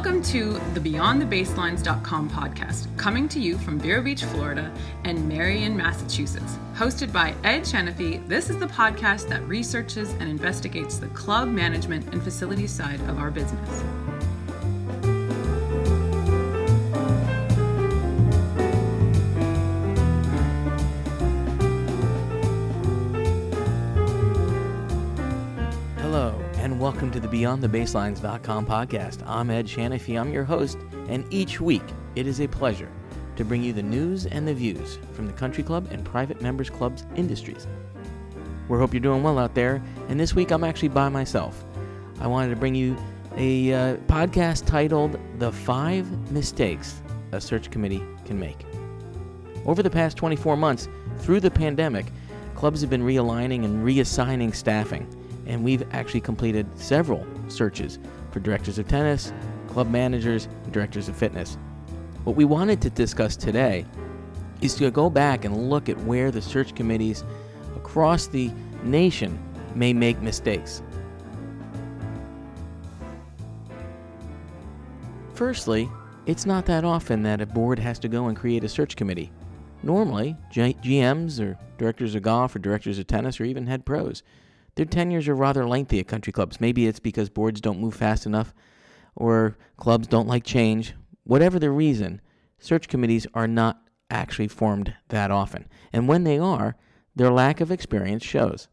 Welcome to the BeyondTheBaselines.com podcast, coming to you from Vero Beach, Florida, and Marion, Massachusetts. Hosted by Ed Shanaphy, this is the podcast that researches and investigates the club management and facilities side of our business. Welcome to the BeyondTheBaselines.com podcast. I'm Ed Shanaphy. I'm your host, and each week it is a pleasure to bring you the news and the views from the country club and private members clubs industries. We hope you're doing well out there, and this week I'm actually by myself. I wanted to bring you a uh, podcast titled The Five Mistakes a Search Committee Can Make. Over the past 24 months, through the pandemic, clubs have been realigning and reassigning staffing and we've actually completed several searches for directors of tennis, club managers, and directors of fitness. What we wanted to discuss today is to go back and look at where the search committees across the nation may make mistakes. Firstly, it's not that often that a board has to go and create a search committee. Normally, G- GMs or directors of golf or directors of tennis or even head pros their tenures are rather lengthy at country clubs. Maybe it's because boards don't move fast enough or clubs don't like change. Whatever the reason, search committees are not actually formed that often. And when they are, their lack of experience shows.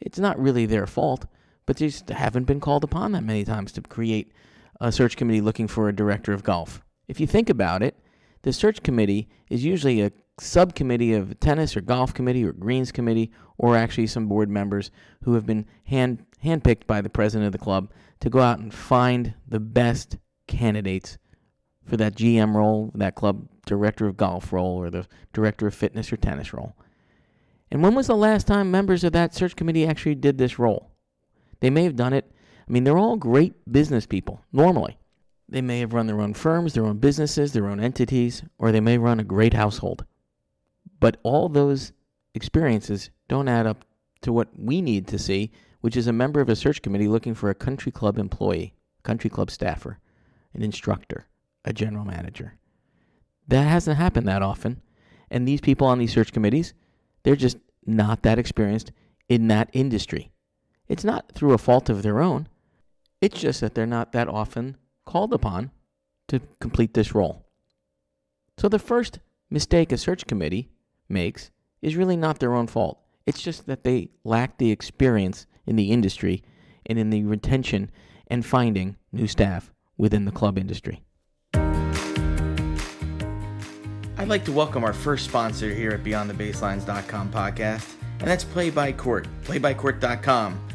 It's not really their fault, but they just haven't been called upon that many times to create a search committee looking for a director of golf. If you think about it, the search committee is usually a subcommittee of tennis or golf committee or greens committee, or actually some board members who have been hand handpicked by the president of the club to go out and find the best candidates for that GM role, that club director of golf role, or the director of fitness or tennis role. And when was the last time members of that search committee actually did this role? They may have done it. I mean, they're all great business people, normally. They may have run their own firms, their own businesses, their own entities, or they may run a great household. But all those experiences don't add up to what we need to see, which is a member of a search committee looking for a country club employee, country club staffer, an instructor, a general manager. That hasn't happened that often. And these people on these search committees, they're just not that experienced in that industry. It's not through a fault of their own. It's just that they're not that often called upon to complete this role. So the first mistake a search committee makes is really not their own fault. It's just that they lack the experience in the industry and in the retention and finding new staff within the club industry. I'd like to welcome our first sponsor here at BeyondTheBaselines.com podcast, and that's Play by Court, playbycourt.com.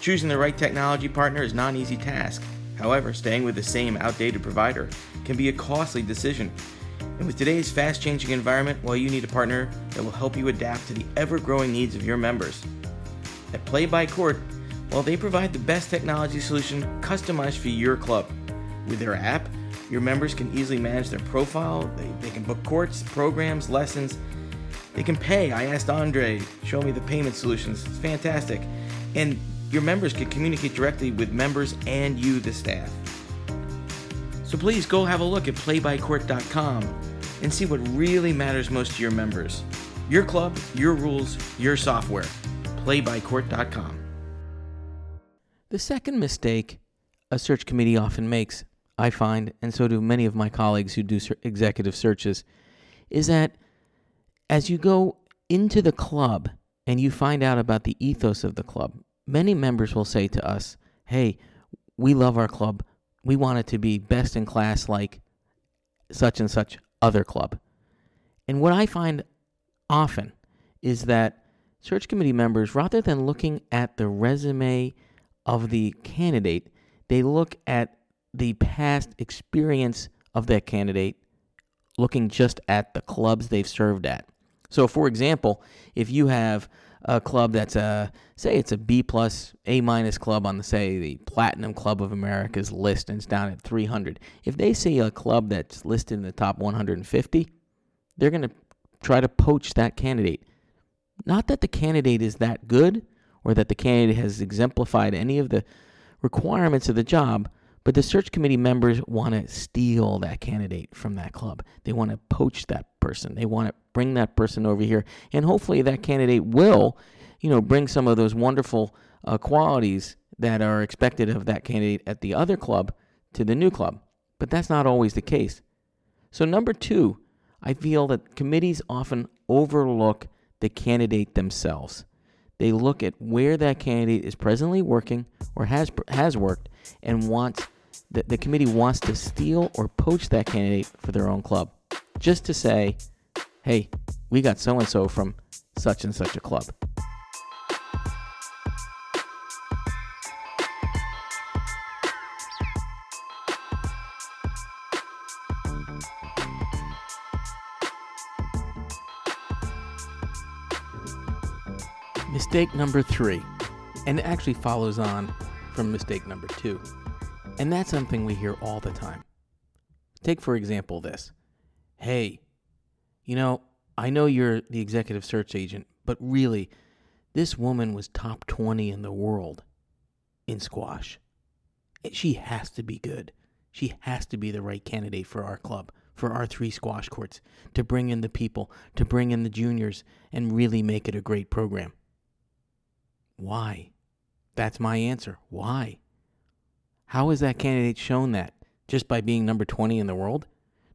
Choosing the right technology partner is not an easy task. However, staying with the same outdated provider can be a costly decision. And with today's fast changing environment, well, you need a partner that will help you adapt to the ever growing needs of your members. At Play by Court, well, they provide the best technology solution customized for your club. With their app, your members can easily manage their profile, they, they can book courts, programs, lessons. They can pay. I asked Andre, show me the payment solutions. It's fantastic. And your members can communicate directly with members and you, the staff. So please go have a look at playbycourt.com and see what really matters most to your members. Your club, your rules, your software. Playbycourt.com. The second mistake a search committee often makes, I find, and so do many of my colleagues who do executive searches, is that as you go into the club and you find out about the ethos of the club, many members will say to us, Hey, we love our club we want it to be best in class like such and such other club. And what I find often is that search committee members, rather than looking at the resume of the candidate, they look at the past experience of that candidate, looking just at the clubs they've served at. So, for example, if you have a club that's a say it's a B plus A minus club on the say the Platinum Club of America's list and it's down at 300. If they see a club that's listed in the top 150, they're going to try to poach that candidate. Not that the candidate is that good or that the candidate has exemplified any of the requirements of the job, But the search committee members want to steal that candidate from that club. They want to poach that person. They want to bring that person over here, and hopefully that candidate will, you know, bring some of those wonderful uh, qualities that are expected of that candidate at the other club to the new club. But that's not always the case. So number two, I feel that committees often overlook the candidate themselves. They look at where that candidate is presently working or has has worked and wants the, the committee wants to steal or poach that candidate for their own club. Just to say, hey, we got so and so from such and such a club. Mistake number three, and it actually follows on from mistake number two. And that's something we hear all the time. Take, for example, this Hey, you know, I know you're the executive search agent, but really, this woman was top 20 in the world in squash. Eh, she has to be good. She has to be the right candidate for our club, for our three squash courts, to bring in the people, to bring in the juniors, and really make it a great program. Why? That's my answer. Why? How has that candidate shown that? Just by being number 20 in the world?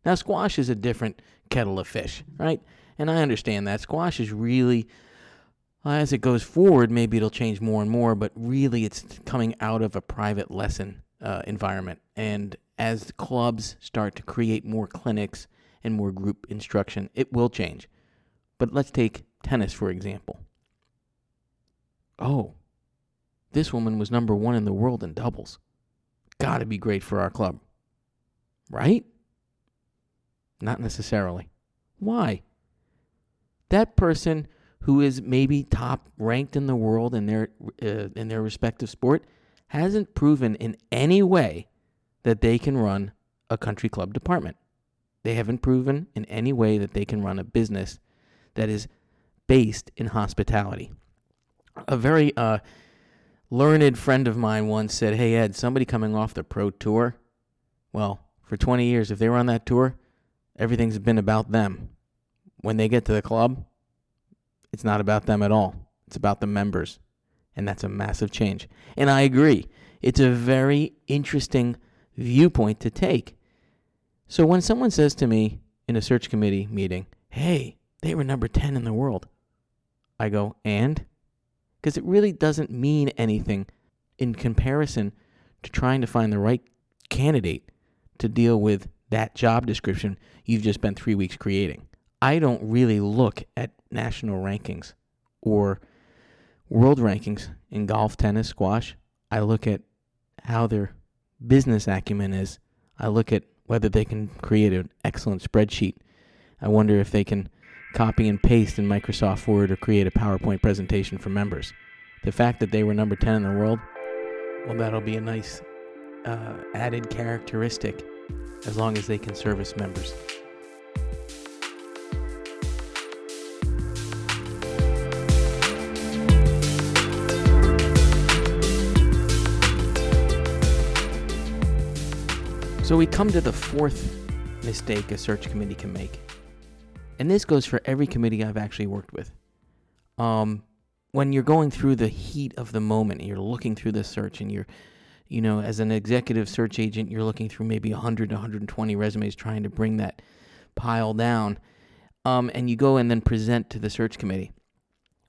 Now, squash is a different kettle of fish, right? And I understand that. Squash is really, as it goes forward, maybe it'll change more and more, but really it's coming out of a private lesson uh, environment. And as clubs start to create more clinics and more group instruction, it will change. But let's take tennis, for example oh, this woman was number one in the world in doubles. Gotta be great for our club. Right? Not necessarily. Why? That person who is maybe top ranked in the world in their uh, in their respective sport hasn't proven in any way that they can run a country club department. They haven't proven in any way that they can run a business that is based in hospitality a very uh, learned friend of mine once said, Hey, Ed, somebody coming off the pro tour, well, for 20 years, if they were on that tour, everything's been about them. When they get to the club, it's not about them at all. It's about the members. And that's a massive change. And I agree. It's a very interesting viewpoint to take. So when someone says to me in a search committee meeting, Hey, they were number 10 in the world, I go, And? Because it really doesn't mean anything in comparison to trying to find the right candidate to deal with that job description you've just spent three weeks creating. I don't really look at national rankings or world rankings in golf, tennis, squash. I look at how their business acumen is. I look at whether they can create an excellent spreadsheet. I wonder if they can copy and paste in Microsoft Word or create a PowerPoint presentation for members. The fact that they were number 10 in the world, well, that'll be a nice uh, added characteristic as long as they can service members. So we come to the fourth mistake a search committee can make and this goes for every committee I've actually worked with. Um, when you're going through the heat of the moment and you're looking through the search and you're, you know, as an executive search agent, you're looking through maybe 100 to 120 resumes trying to bring that pile down. Um, and you go and then present to the search committee.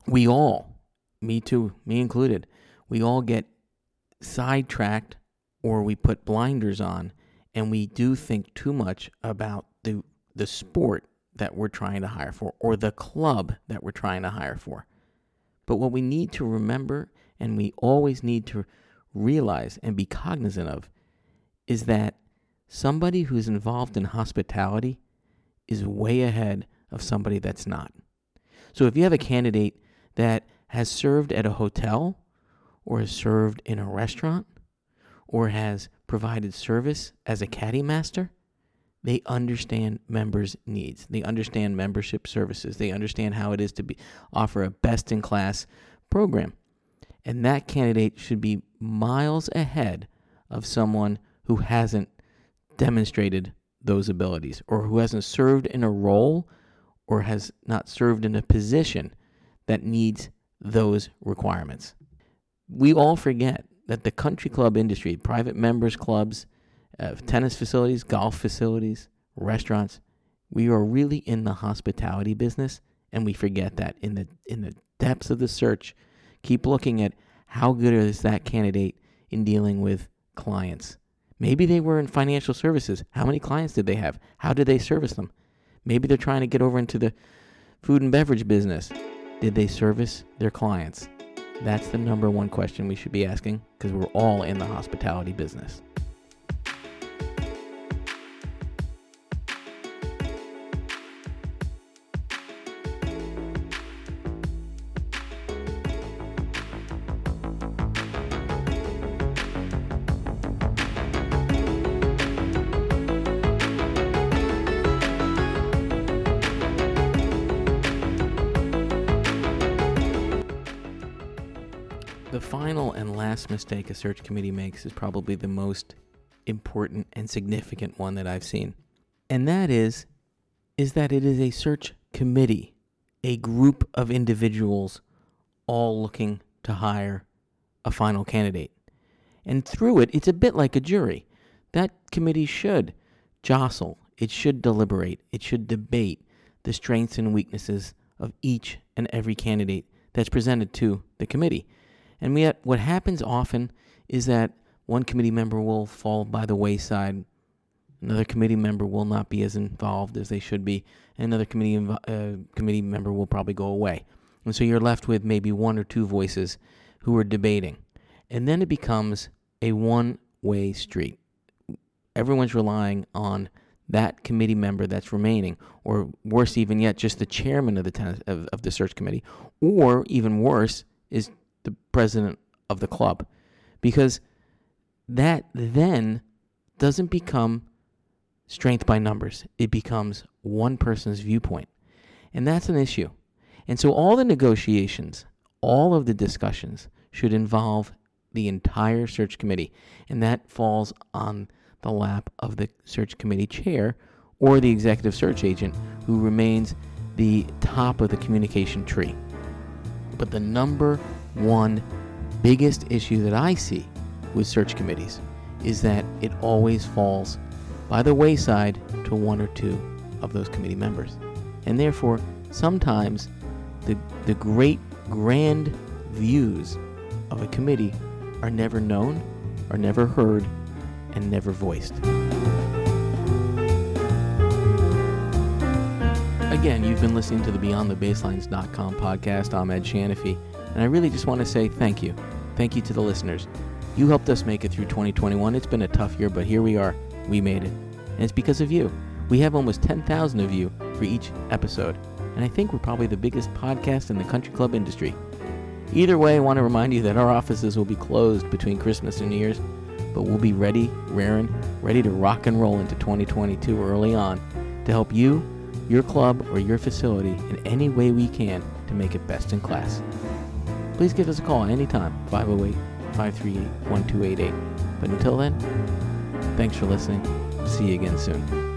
We all, me too, me included, we all get sidetracked or we put blinders on and we do think too much about the the sport that we're trying to hire for or the club that we're trying to hire for. But what we need to remember and we always need to realize and be cognizant of is that somebody who's involved in hospitality is way ahead of somebody that's not. So if you have a candidate that has served at a hotel or has served in a restaurant or has provided service as a caddy master, they understand members' needs. They understand membership services. They understand how it is to be offer a best in class program. And that candidate should be miles ahead of someone who hasn't demonstrated those abilities or who hasn't served in a role or has not served in a position that needs those requirements. We all forget that the country club industry, private members clubs, uh, tennis facilities, golf facilities, restaurants, we are really in the hospitality business and we forget that. In the in the depths of the search keep looking at how good is that candidate in dealing with clients. Maybe they were in financial services. How many clients did they have? How did they service them? Maybe they're trying to get over into the food and beverage business. Did they service their clients? That's the number one question we should be asking because we're all in the hospitality business The final and last mistake a search committee makes is probably the most important and significant one that I've seen. And that is is that it is a search committee, a group of individuals all looking to hire a final candidate. And through it, it's a bit like a jury. That committee should jostle, it should deliberate, it should debate the strengths and weaknesses of each and every candidate that's presented to the committee. And yet, what happens often is that one committee member will fall by the wayside, another committee member will not be as involved as they should be, and another committee invo- uh, committee member will probably go away. And so you're left with maybe one or two voices who are debating. And then it becomes a one way street. Everyone's relying on that committee member that's remaining, or worse even yet, just the chairman of the tennis, of, of the search committee, or even worse is the president of the club, because that then doesn't become strength by numbers. It becomes one person's viewpoint, and that's an issue. And so all the negotiations, all of the discussions should involve the entire search committee, and that falls on the lap of the search committee chair or the executive search agent who remains the top of the communication tree. But the number one biggest issue that I see with search committees is that it always falls by the wayside to one or two of those committee members. And therefore, sometimes the, the great grand views of a committee are never known, are never heard, and never voiced. Again, you've been listening to the BeyondTheBaselines.com podcast. I'm Ed Shanaphy, and I really just want to say thank you. Thank you to the listeners. You helped us make it through 2021. It's been a tough year, but here we are. We made it. And it's because of you. We have almost 10,000 of you for each episode, and I think we're probably the biggest podcast in the country club industry. Either way, I want to remind you that our offices will be closed between Christmas and New Year's, but we'll be ready, raring, ready to rock and roll into 2022 early on to help you, your club, or your facility in any way we can to make it best in class. Please give us a call anytime, 508 538 1288. But until then, thanks for listening. See you again soon.